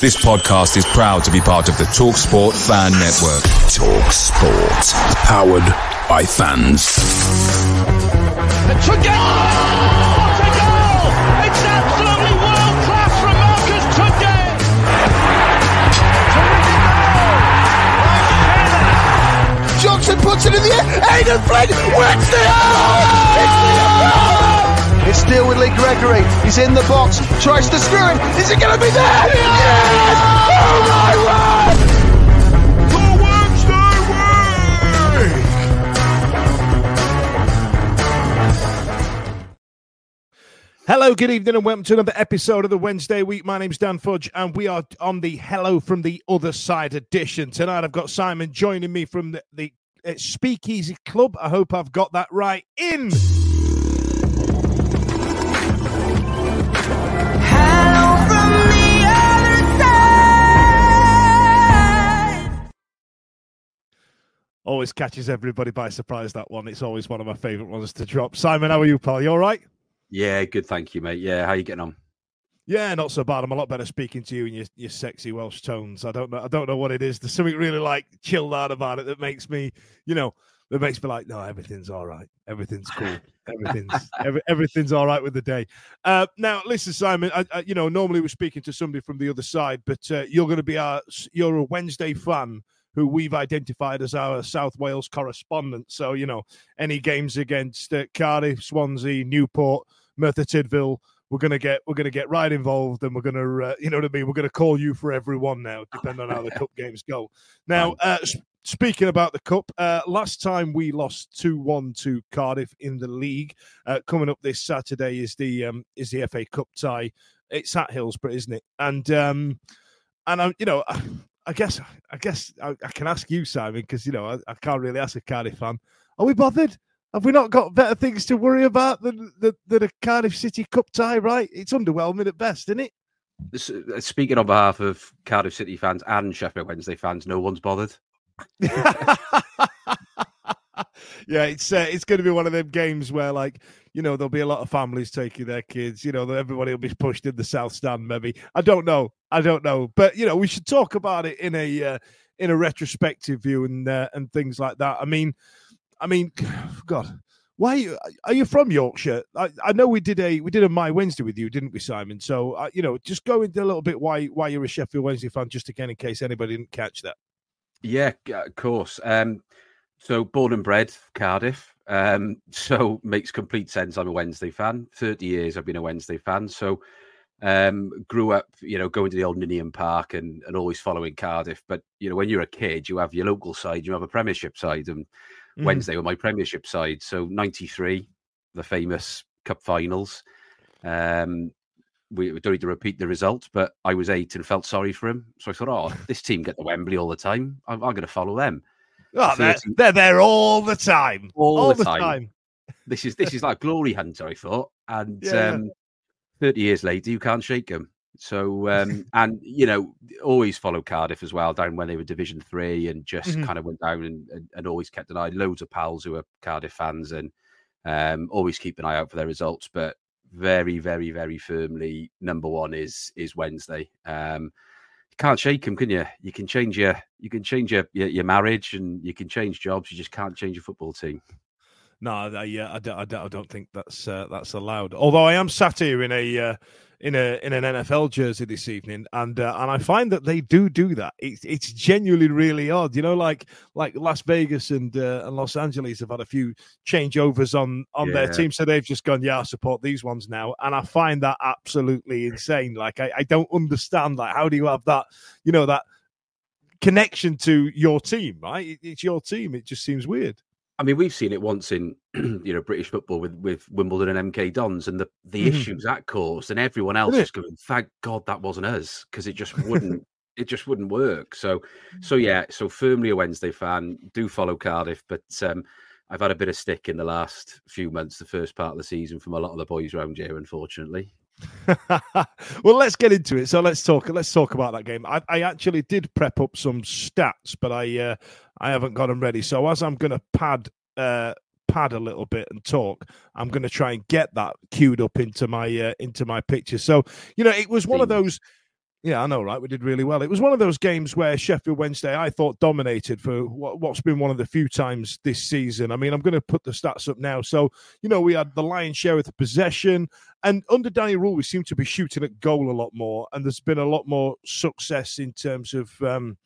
This podcast is proud to be part of the TalkSport Fan Network. TalkSport. Powered by fans. To goal! What a goal! It's absolutely world class from Marcus Tunde. Johnson puts it in the air. Aidan Flynn wins the It's the oh! It's still with Lee Gregory. He's in the box. Tries to screw it. Is it going to be there? Yes! Oh my word! The Wednesday Week! Hello, good evening, and welcome to another episode of the Wednesday week. My name's Dan Fudge, and we are on the Hello from the Other Side edition. Tonight, I've got Simon joining me from the, the uh, Speakeasy Club. I hope I've got that right. In always catches everybody by surprise. That one. It's always one of my favourite ones to drop. Simon, how are you, pal? You all right? Yeah, good. Thank you, mate. Yeah, how you getting on? Yeah, not so bad. I'm a lot better speaking to you in your, your sexy Welsh tones. I don't know. I don't know what it is. There's something really like chilled out about it that makes me, you know, that makes me like, no, everything's all right. Everything's cool. Everything's every, everything's all right with the day. Uh, now, listen, Simon. I, I, you know, normally we're speaking to somebody from the other side, but uh, you're going to be our. You're a Wednesday fan who we've identified as our South Wales correspondent. So, you know, any games against uh, Cardiff, Swansea, Newport, Merthyr Tydfil, we're gonna get we're gonna get right involved, and we're gonna uh, you know what I mean. We're gonna call you for everyone now, depending on how the cup games go. Now, uh, speaking about the cup, uh, last time we lost two one to Cardiff in the league. Uh, coming up this Saturday is the um, is the FA Cup tie. It's at Hillsborough, isn't it? And um, and I'm you know. I guess I guess I, I can ask you, Simon, because you know I, I can't really ask a Cardiff fan. Are we bothered? Have we not got better things to worry about than, than, than a Cardiff City Cup tie, right? It's underwhelming at best, isn't it? This- uh, Speaking on behalf of Cardiff City fans and Sheffield Wednesday fans, no one's bothered. yeah, it's uh, it's going to be one of them games where, like, you know, there'll be a lot of families taking their kids. You know, everybody will be pushed in the south stand. Maybe I don't know. I don't know, but you know, we should talk about it in a uh, in a retrospective view and uh, and things like that. I mean, I mean, God, why are you, are you from Yorkshire? I, I know we did a we did a My Wednesday with you, didn't we, Simon? So uh, you know, just go into a little bit why why you're a Sheffield Wednesday fan, just again in case anybody didn't catch that. Yeah, of course. Um, so born and bred Cardiff. Um, so makes complete sense. I'm a Wednesday fan. Thirty years I've been a Wednesday fan. So um, grew up, you know, going to the old Ninian Park and and always following Cardiff. But you know, when you're a kid, you have your local side, you have a Premiership side, and Mhm. Wednesday were my Premiership side. So '93, the famous Cup finals. Um, we we don't need to repeat the result, but I was eight and felt sorry for him. So I thought, oh, this team get to Wembley all the time. I'm, I'm going to follow them. Oh, they're, they're there all the time, All the time. This is this is like glory hunter. I thought, and Yeah, um, thirty years later, you can't shake them. So um, and you know always follow Cardiff as well down when they were Division Three and just Mhm. kind of went down and, and, and always kept an eye. Loads of pals who are Cardiff fans and um, always keep an eye out for their results. But very very very firmly number one is is Wednesday. Um, can't shake them, can you? You can change your you can change your, your your marriage and you can change jobs. You just can't change your football team. No, I, yeah, I, don't, I, I don't think that's uh, that's allowed. Although I am sat here in a uh, in a in an NFL jersey this evening, and uh, and I find that they do do that. It's it's genuinely really odd, you know, like like Las Vegas and uh, and Los Angeles have had a few changeovers on on their team, so they've just gone, yeah, I support these ones now, and I find that absolutely insane. Like I, I don't understand like how do you have that, you know, that connection to your team, right? It- It's your team. It just seems weird. I mean, we've seen it once in you know British football with with Wimbledon and MK Dons, and the the Mhm. issues that caused, and everyone else is going, "Thank God that wasn't us," because it just wouldn't it just wouldn't work. So, so yeah, so firmly a Wednesday fan. Do follow Cardiff, but um, I've had a bit of stick in the last few months, the first part of the season, from a lot of the boys around here, unfortunately. well, let's get into it. So let's talk. Let's talk about that game. I, I actually did prep up some stats, but I uh, I haven't got them ready. So as I'm going to pad uh, pad a little bit and talk, I'm going to try and get that queued up into my uh, into my picture. So you know, it was one of those. Yeah, I know, right? We did really well. It was one of those games where Sheffield Wednesday, I thought, dominated for what, what's been one of the few times this season. I mean, I'm going to put the stats up now. So, you know, we had the lion's share of the possession, and under Danny Röhl, we seem to be shooting at goal a lot more, and there's been a lot more success in terms of um,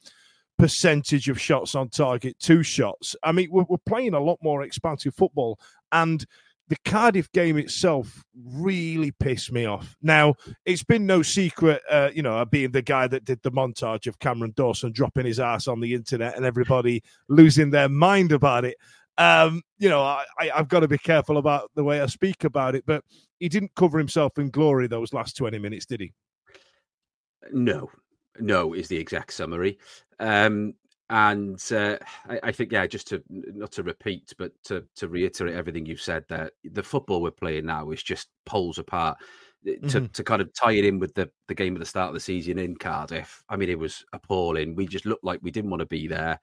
percentage of shots on target, two shots. I mean, we're, we're playing a lot more expansive football, and the Cardiff game itself really pissed me off. Now, it's been no secret, uh, you know, being the guy that did the montage of Cameron Dawson dropping his ass on the internet and everybody losing their mind about it. Um, you know, I, I've got to be careful about the way I speak about it, but he didn't cover himself in glory those last 20 minutes, did he? No, no is the exact summary. Um, and uh, I, I think, yeah, just to not to repeat, but to to reiterate everything you've said that the football we're playing now is just poles apart. Uh, To, to kind of tie it in with the, the game at the start of the season in Cardiff, I mean, it was appalling. We just looked like we didn't want to be there.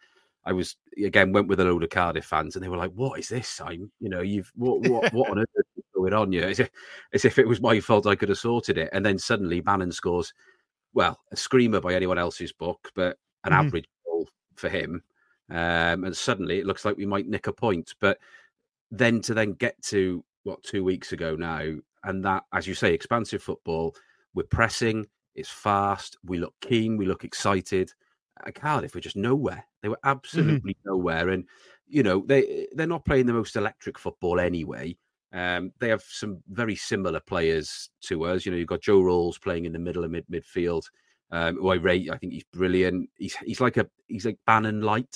I was again went with a load of Cardiff fans, and they were like, "What is this, Simon? You know, you've what what what on earth is going on? You, as if, as if it was my fault. I could have sorted it." And then suddenly, Bannan scores well, a screamer by anyone else's book, but an Mhm. average goal for him. Um, and suddenly it looks like we might nick a point. But then to then get to what two weeks ago now, and that, as you say, expansive football, we're pressing, it's fast, we look keen, we look excited. At Cardiff, we're just nowhere. They were absolutely nowhere. And you know, they they're not playing the most electric football anyway. Um, they have some very similar players to us. You know, you've got Joe Ralls playing in the middle of mid midfield, um, who I rate. I think he's brilliant. He's he's like a he's like Bannan light,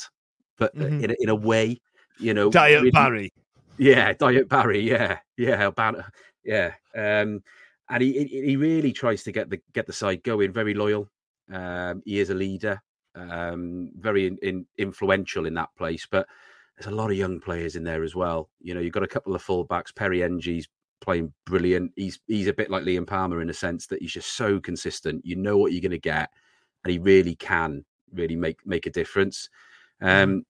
but uh, Mhm. in a, in a way, you know, Diet really- Barry. yeah, Diet Barry. Yeah, yeah, Banner. Yeah, um, and he he he really tries to get the get the side going. Very loyal. Um, he is a leader. Um, very in, in, influential in that place. But there's a lot of young players in there as well. You know, you've got a couple of fullbacks. Perry Ng's playing brilliant. He's he's a bit like Liam Palmer in a sense that he's just so consistent. You know what you're going to get, and he really can really make make a difference. Um,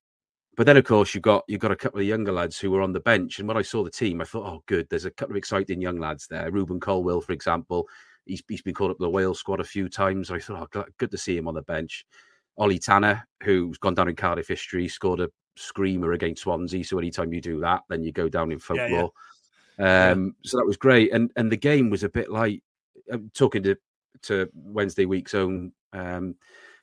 but then, of course, you've got you've got a couple of younger lads who were on the bench. And when I saw the team, I thought, oh, good. There's a couple of exciting young lads there. Rubin Colwill, for example, he's he's been called up the Wales squad a few times. I thought, oh, good to see him on the bench. Ollie Tanner, who's gone down in Cardiff history, scored a screamer against Swansea. So anytime you do that, then you go down in Yeah, yeah. Um, So that was great. And and the game was a bit like I'm talking to to Wednesday week's own um,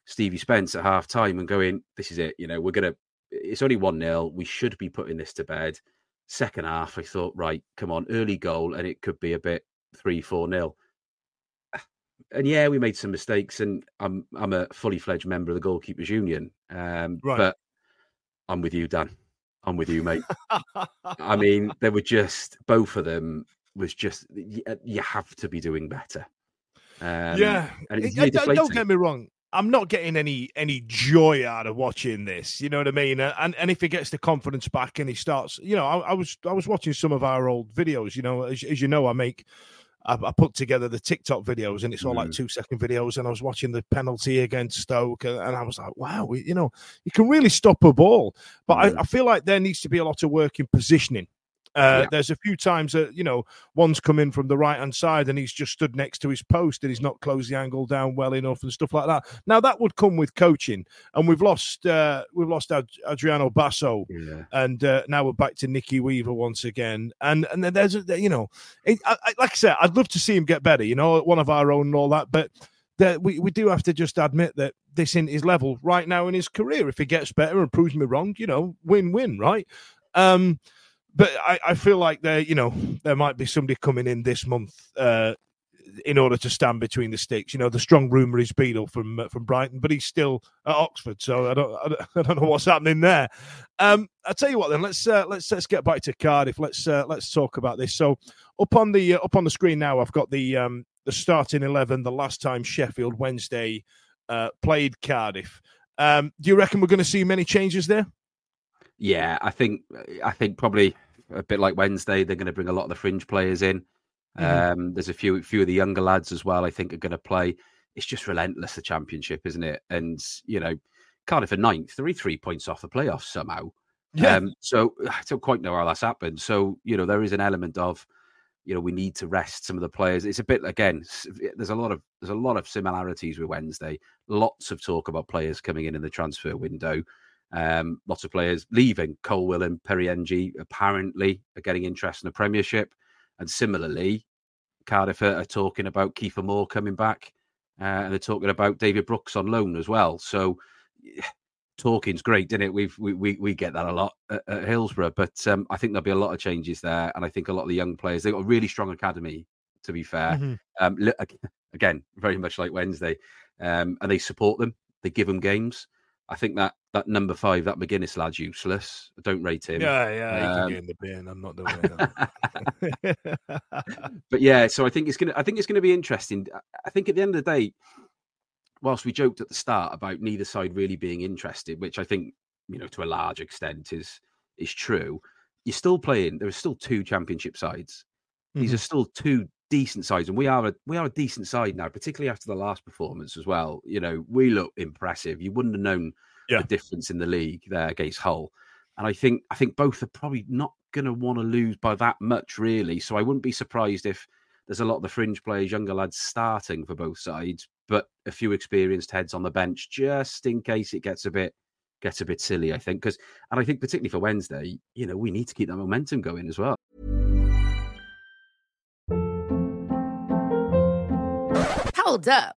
Stevie Spence at half time and going, this is it. You know, we're gonna. It's only one 0 We should be putting this to bed. Second half, I thought, right, come on, early goal, and it could be a bit three four nil. And yeah, we made some mistakes, and I'm I'm a fully fledged member of the goalkeepers union. Um, Right. But I'm with you, Dan. I'm with you, mate. I mean, they were just both of them was just you, you have to be doing better. Um, yeah, and it's I- I- don't, don't get me wrong. I'm not getting any any joy out of watching this. You know what I mean? Uh, And and if he gets the confidence back and he starts, you know, I, I was I was watching some of our old videos. You know, as, as you know, I make I, I, put together the TikTok videos, and it's all Mm. like two second videos. And I was watching the penalty against Stoke, and, and I was like, wow, we, you know, you can really stop a ball. But Mm. I, I feel like there needs to be a lot of work in positioning. Uh, Yeah. There's a few times that you know one's come in from the right hand side and he's just stood next to his post and he's not closed the angle down well enough and stuff like that. Now that would come with coaching, and we've lost uh, we've lost Ad- Adriano Basso Yeah. and uh, now we're back to Nicky Weaver once again. And and then there's a, you know, it, I, I, like I said, I'd love to see him get better. You know, one of our own and all that, but that we we do have to just admit that this in his level right now in his career. If he gets better and proves me wrong, you know, win win, right? Um, but I, I feel like there, you know, there might be somebody coming in this month. Uh, in order to stand between the sticks, you know the strong rumor is Beadle from uh, from Brighton, but he's still at Oxford, so I don't I don't, I don't know what's happening there. Um, I'll tell you what, then let's uh, let's let's get back to Cardiff. Let's uh, let's talk about this. So up on the uh, up on the screen now, I've got the um, the starting eleven. The last time Sheffield Wednesday uh, played Cardiff. Um, do you reckon we're going to see many changes there? Yeah, I think I think probably a bit like Wednesday, they're going to bring a lot of the fringe players in. Mhm. Um, there's a few few of the younger lads as well. I think are going to play. It's just relentless the championship, isn't it? And you know, Cardiff are ninth, three three points off the playoffs somehow. Um, so I don't quite know how that's happened. So you know, there is an element of you know we need to rest some of the players. It's a bit again. There's a lot of there's a lot of similarities with Wednesday. Lots of talk about players coming in in the transfer window. Um, lots of players leaving. Colwill and Perry Ng apparently are getting interest in the Premiership, and similarly, Cardiff are, are talking about Kiefer Moore coming back, uh, and they're talking about David Brooks on loan as well. So talking's great, didn't it? We've we we, we get that a lot at, at Hillsborough, but um, I think there'll be a lot of changes there, and I think a lot of the young players they've got a really strong academy. To be fair, Mhm. um, again, very much like Wednesday, um, and they support them. They give them games. I think that that number five, that McGuinness lad's useless. I don't rate him. Yeah, yeah, he Um, can get in the bin. I'm not doing it. but yeah, so I think it's gonna. I think it's gonna be interesting. I- I think at the end of the day, whilst we joked at the start about neither side really being interested, which I think you know to a large extent is is true, you're still playing. There are still two championship sides. These Mhm. are still two decent sides, and we are a we are a decent side now, particularly after the last performance as well. You know, we look impressive. You wouldn't have known Yeah. the difference in the league there against Hull, and I think I think both are probably not going to want to lose by that much, really. So I wouldn't be surprised if there's a lot of the fringe players, younger lads, starting for both sides, but a few experienced heads on the bench just in case it gets a bit gets a bit silly. I think because, and I think particularly for Wednesday, you know, we need to keep that momentum going as well. Hold up.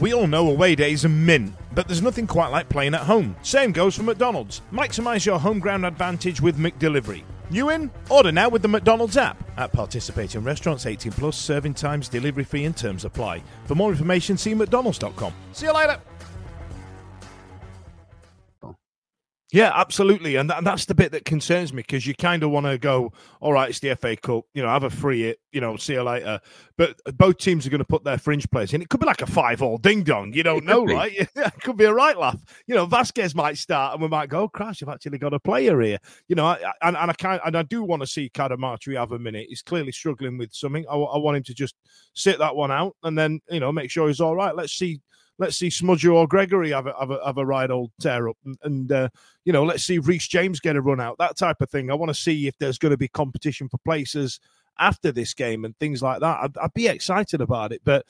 We all know away days are mint, but there's nothing quite like playing at home. Same goes for McDonald's. Maximize your home ground advantage with McDelivery. You in? Order now with the McDonald's app. At participating restaurants, 18 plus, serving times, delivery fee, and terms apply. For more information, see McDonald's.com. See you later. Yeah, absolutely, and, that, and that's the bit that concerns me because you kind of want to go, all right, it's the FA Cup, you know, have a free it, you know, see you later. But uh, both teams are going to put their fringe players in. It could be like a five-all ding dong, you don't know, be. right? it could be a right laugh. You know, Vasquez might start, and we might go, oh, crash, you've actually got a player here. You know, I, and, and I can't and I do want to see Cadamarteri have a minute. He's clearly struggling with something. I, I want him to just sit that one out and then you know make sure he's all right. Let's see. Let's see Smudger or Gregory have a, have a, have a right old tear up, and, and uh, you know, let's see Reece James get a run out, that type of thing. I want to see if there's going to be competition for places after this game and things like that. I'd, I'd be excited about it, but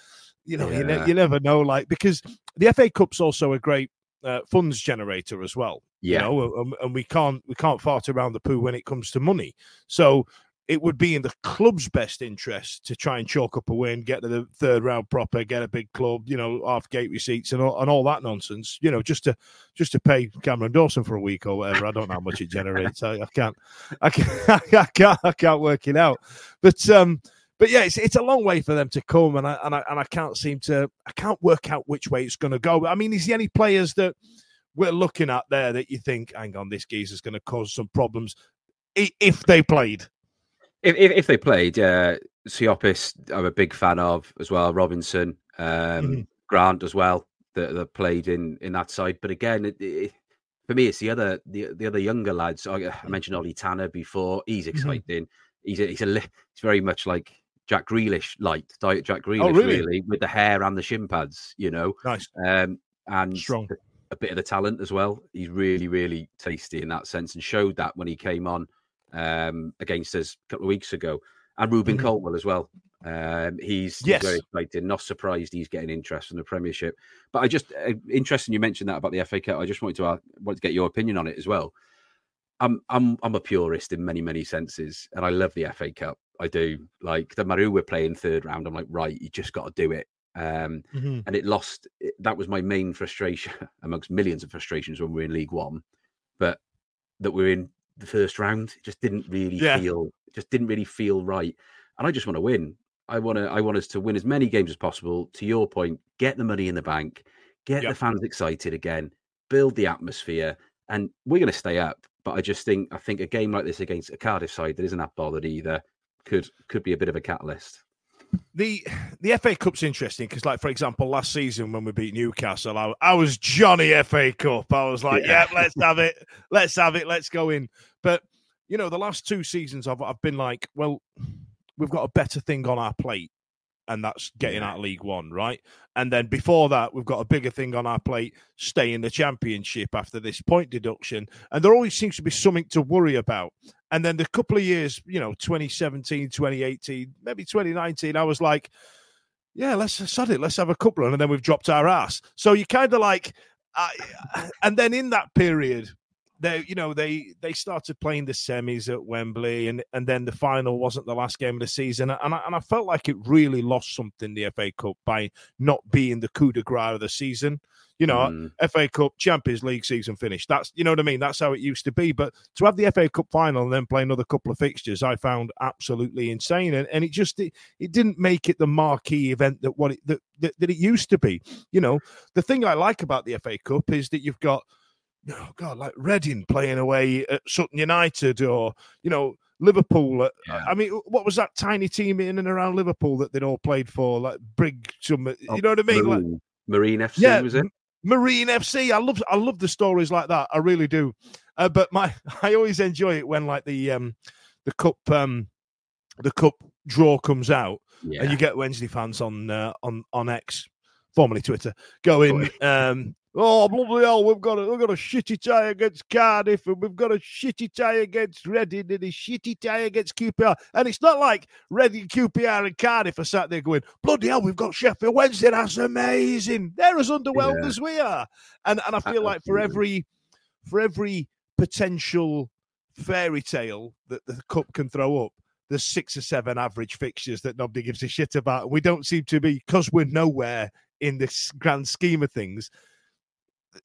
you know, you, ne- you never know. Like because the FA Cup's also a great uh, funds generator as well. Yeah. You know, and, and we can't we can't fart around the poo when it comes to money. So it would be in the club's best interest to try and chalk up a win, get to the third round proper, get a big club, you know, half gate receipts and all, and all that nonsense. You know, just to just to pay Cameron Dawson for a week or whatever. I don't know how much it generates. I, I can't, I can't, I can't, I can't work it out. But um, but yeah, it's it's a long way for them to come, and I and I and I can't seem to I can't work out which way it's going to go. I mean, is there any players that we're looking at there that you think, hang on, this geezer's going to cause some problems if they played? If if, if they played, uh, Siopis, I'm a big fan of as well. Robinson, um, mm-hmm. Grant as well that, that played in in that side. But again, it, it, for me, it's the other the, the other younger lads. I, I mentioned Ollie Tanner before. He's mm-hmm. exciting. Mm-hmm. He's a, he's a he's very much like Jack Grealish light, diet Jack oh, Grealish, oh, really? really? with the hair and the shin pads. You know, nice um, and strong. A bit of the talent as well. He's really, really tasty in that sense, and showed that when he came on um, against us a couple of weeks ago. And Rubin mm-hmm. As well. Um, he's, yes. very excited. Not surprised he's getting interest in the Premiership. But I just uh, interesting you mentioned that about the FA Cup. I just wanted to uh, want to get your opinion on it as well. I'm I'm I'm a purist in many many senses, and I love the FA Cup. I do. Like the Maru we're playing third round. I'm like, right, you just got to do it. Um, mm-hmm. And it lost. It, that was my main frustration amongst millions of frustrations when we are in League One, but that we're in the first round it just didn't really yeah. feel just didn't really feel right. And I just want to win. I want to I want us to win as many games as possible. To your point, get the money in the bank, get yep. the fans excited again, build the atmosphere, and we're going to stay up. But I just think I think a game like this against a Cardiff side that isn't that bothered either could could be a bit of a catalyst. The the FA Cup's interesting because, like for example, last season when we beat Newcastle, I, I was Johnny FA Cup. I was like, yeah. yeah, let's have it, let's have it, let's go in. But you know, the last two seasons, I've I've been like, well, we've got a better thing on our plate, and that's getting out of League One, right? And then before that, we've got a bigger thing on our plate, stay in the Championship after this point deduction, and there always seems to be something to worry about. And then the couple of years, you know, 2017, 2018, maybe 2019, I was like, yeah, let's sod it, let's have a couple, and then we've dropped our ass. So you kind of like, uh, and then in that period, they you know they they started playing the semis at Wembley and and then the final wasn't the last game of the season and I, and I felt like it really lost something the FA Cup by not being the coup de grace of the season. You know mm. FA Cup Champions League season finished. That's you know what I mean? That's how it used to be. But to have the FA Cup final and then play another couple of fixtures I found absolutely insane and, and it just it, it didn't make it the marquee event that what it that, that, that it used to be. You know the thing I like about the FA Cup is that you've got oh God, like Reading playing away at Sutton United or, you know, Liverpool. Yeah. I mean, what was that tiny team in and around Liverpool that they'd all played for? Like Brig, some, oh, you know what I mean? Marine, like, Marine FC, yeah, was it? Marine FC. I love, I love the stories like that. I really do. Uh, but my, I always enjoy it when like the, um, the cup, um, the cup draw comes out, yeah. and you get Wednesday fans on, uh, on, on X, formerly Twitter, going, um, Oh bloody hell! We've got a we've got a shitty tie against Cardiff, and we've got a shitty tie against Reading, and a shitty tie against QPR. And it's not like Reading, QPR, and Cardiff are sat there going, "Bloody hell! We've got Sheffield Wednesday. That's amazing. They're as underwhelmed yeah. as we are." And and I feel like for every for every potential fairy tale that the cup can throw up, there's six or seven average fixtures that nobody gives a shit about. We don't seem to be because we're nowhere in this grand scheme of things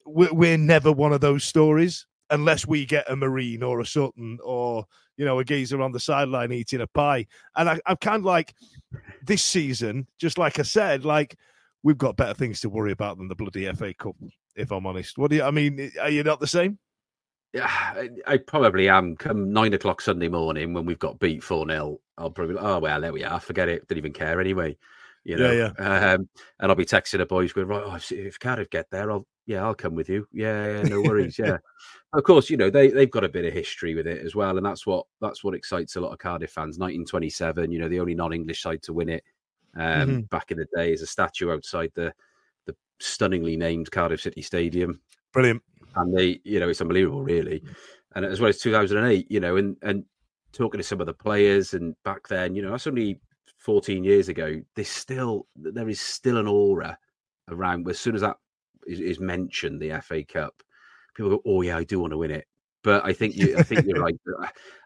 we're never one of those stories unless we get a Marine or a Sutton or you know a geezer on the sideline eating a pie. And I, I'm kind of like this season, just like I said, like we've got better things to worry about than the bloody FA Cup. If I'm honest, what do you? I mean, are you not the same? Yeah, I probably am. Come nine o'clock Sunday morning when we've got beat four 0 I'll probably oh well there we are. Forget it. Didn't even care anyway. You know, yeah, yeah. Um, and I'll be texting the boys going right. Oh, if, if Cardiff get there, I'll yeah, I'll come with you. Yeah, yeah no worries. Yeah, of course, you know they they've got a bit of history with it as well, and that's what that's what excites a lot of Cardiff fans. 1927, you know, the only non-English side to win it um, mm-hmm. back in the day is a statue outside the the stunningly named Cardiff City Stadium. Brilliant, and they, you know, it's unbelievable, really. And as well as 2008, you know, and and talking to some of the players, and back then, you know, that's only 14 years ago. There's still there is still an aura around. As soon as that is, is mentioned, the FA Cup, people go, "Oh yeah, I do want to win it." But I think you, I think you're right.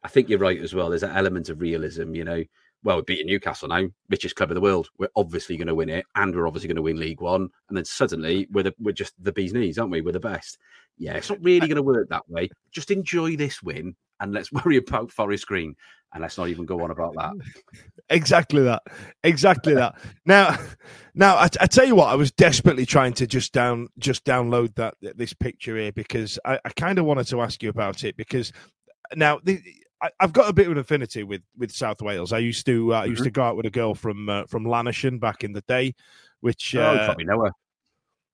I think you're right as well. There's an element of realism, you know. Well, we're beating Newcastle now, richest club in the world. We're obviously going to win it, and we're obviously going to win League One. And then suddenly, we're the, we're just the bee's knees, aren't we? We're the best. Yeah, it's not really going to work that way. Just enjoy this win, and let's worry about Forest Green. And let's not even go on about that. exactly that. Exactly that. Now, now I, I, tell you what, I was desperately trying to just down just download that this picture here because I, I kind of wanted to ask you about it because now the, I, have got a bit of an affinity with with South Wales. I used to uh, I used mm-hmm. to go out with a girl from uh, from Llanishen back in the day, which oh, uh, probably know her.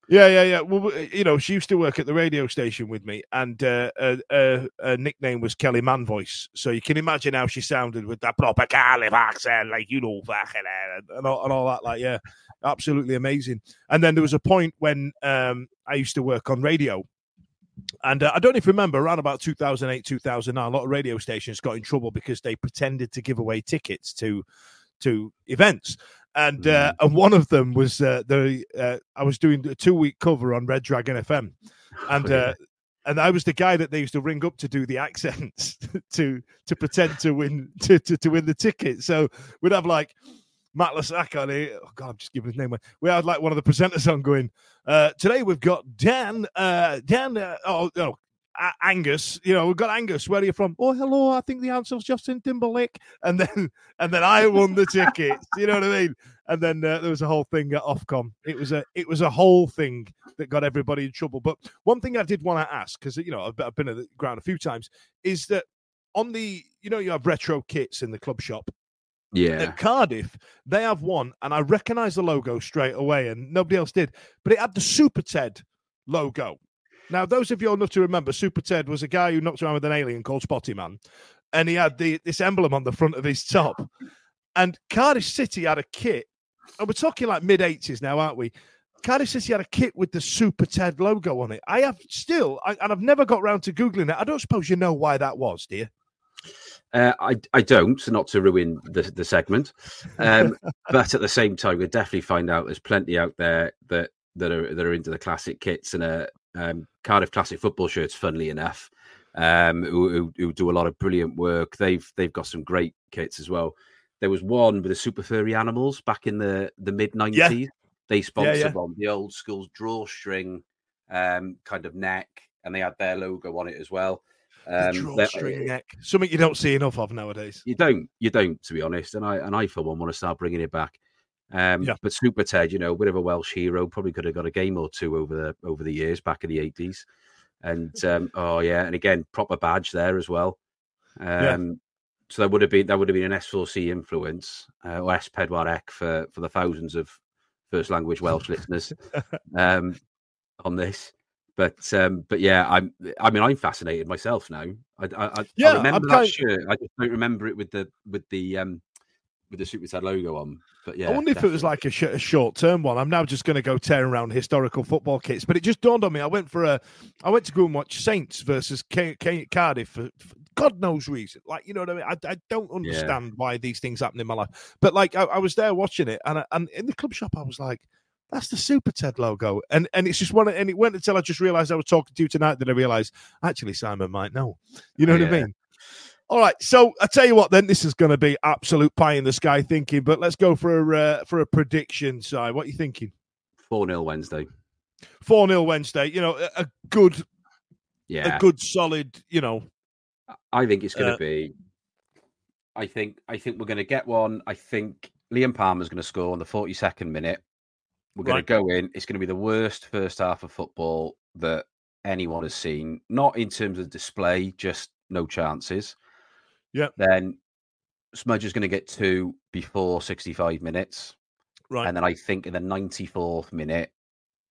Yeah, yeah, yeah. Well, you know, she used to work at the radio station with me, and uh, her, her, nickname was Kelly Man Voice. So you can imagine how she sounded with that proper Cardiff accent, like you know, and all, and all that. Like, yeah, absolutely amazing. And then there was a point when um, I used to work on radio, and uh, I don't even remember around about 2008, 2009, a lot of radio stations got in trouble because they pretended to give away tickets to to events and uh, mm. and one of them was uh, the uh, I was doing a two week cover on Red Dragon FM, and uh, and I was the guy that they used to ring up to do the accents to to pretend to win to, to, to win the ticket. So we'd have like Matt Lasak on it. Oh God, I'm just giving his name away. We had like one of the presenters on going. Uh, today we've got Dan. Uh, Dan. Uh, oh no, Angus, you know, we've got Angus. Where are you from? Oh, hello. I think the answer's Justin Timberlake. And then, and then I won the tickets. you know what I mean? And then uh, there was a whole thing at Ofcom. It was a, it was a whole thing that got everybody in trouble. But one thing I did want to ask, because you know, I've, I've been at the ground a few times, is that on the, you know, you have retro kits in the club shop. Yeah. At Cardiff, they have one, and I recognize the logo straight away, and nobody else did. But it had the Super Ted logo now, those of you old enough to remember, Super Ted was a guy who knocked around with an alien called Spotty Man, and he had the this emblem on the front of his top. And Cardiff City had a kit, and we're talking like mid 80s now, aren't we? Cardiff City had a kit with the Super Ted logo on it. I have still, I, and I've never got round to Googling it. I don't suppose you know why that was, do you? Uh, I I don't, not to ruin the the segment, um, but at the same time, we'll definitely find out there's plenty out there that that are that are into the classic kits and are um, Cardiff Classic football shirts, funnily enough, um, who, who, who, do a lot of brilliant work. They've they've got some great kits as well. There was one with the super furry animals back in the the mid nineties. Yeah. They sponsored yeah, yeah. one, the old school drawstring um, kind of neck, and they had their logo on it as well. Um, drawstring neck, something you don't see enough of nowadays. You don't, you don't, to be honest. And I and I for one want to start bringing it back. Um, yeah. But Super Ted, you know, a bit of a Welsh hero, probably could have got a game or two over the over the years back in the eighties. And um, oh yeah, and again, proper badge there as well. Um, yeah. So that would have been that would have been an S4C influence uh, or S Pedwar for for the thousands of first language Welsh listeners um, on this. But um, but yeah, I'm I mean I'm fascinated myself now. I I, yeah, I remember I'm that shirt. I just don't remember it with the with the um with the Super Ted logo on. But yeah, I wonder definitely. if it was like a, sh- a short term one. I'm now just going to go tearing around historical football kits. But it just dawned on me. I went for a, I went to go and watch Saints versus K- K- Cardiff for, for, God knows reason. Like you know what I mean? I, I don't understand yeah. why these things happen in my life. But like I, I was there watching it, and I, and in the club shop, I was like. That's the Super Ted logo, and and it's just one. And it went until I just realized I was talking to you tonight that I realized actually Simon might know. You know what I mean? All right, so I tell you what, then this is going to be absolute pie in the sky thinking. But let's go for a uh, for a prediction. Si, what are you thinking? Four 0 Wednesday. Four 0 Wednesday. You know, a, a, good, yeah, a good solid. You know, I think it's going to uh, be. I think I think we're going to get one. I think Liam Palmer's going to score on the forty second minute. We're going right. to go in. It's going to be the worst first half of football that anyone has seen. Not in terms of display, just no chances. Yeah. Then Smudge is going to get two before 65 minutes. Right. And then I think in the 94th minute,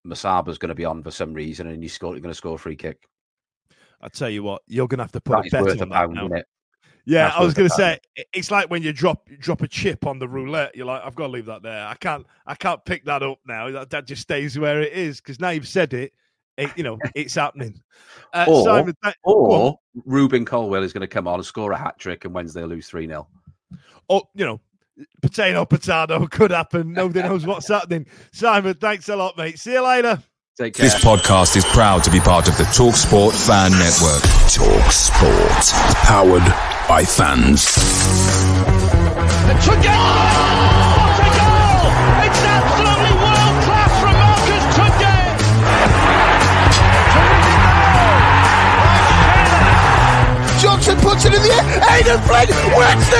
Musaba's going to be on for some reason and he's going to score a free kick. I tell you what, you're going to have to put that a bet on that now. Yeah, That's I was going to say it's like when you drop drop a chip on the roulette. You're like, I've got to leave that there. I can't I can't pick that up now. That, that just stays where it is because now you've said it. It, you know, it's happening. Uh, or, Simon, th- or Rubin Colwill is going to come on and score a hat trick, and Wednesday lose 3 0. Oh, you know, potato, potato could happen. Nobody knows what's happening. Simon, thanks a lot, mate. See you later. Take care. This podcast is proud to be part of the Talk Sport Fan Network. Talk Sport, powered by fans. It's a goal! It's a goal! Air. Aidan Flynn wins the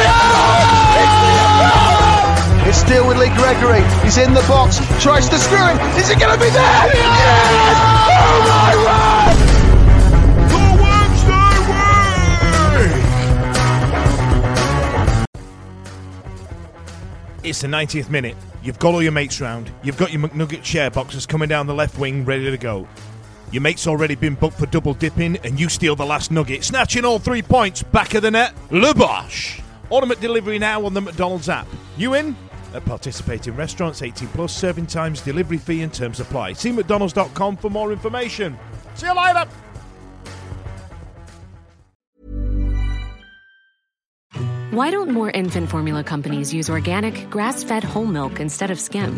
It's still with Lee Gregory. He's in the box, tries to screw him. Is it going to be there? Yes! Oh my word! It's the 90th minute. You've got all your mates round. You've got your McNugget share boxes coming down the left wing ready to go. Your mate's already been booked for double dipping, and you steal the last nugget, snatching all three points back of the net. Lubosh! Automatic delivery now on the McDonald's app. You in? At participating restaurants, 18 plus, serving times, delivery fee, and terms apply. See McDonald's.com for more information. See you later! Why don't more infant formula companies use organic, grass fed whole milk instead of skim?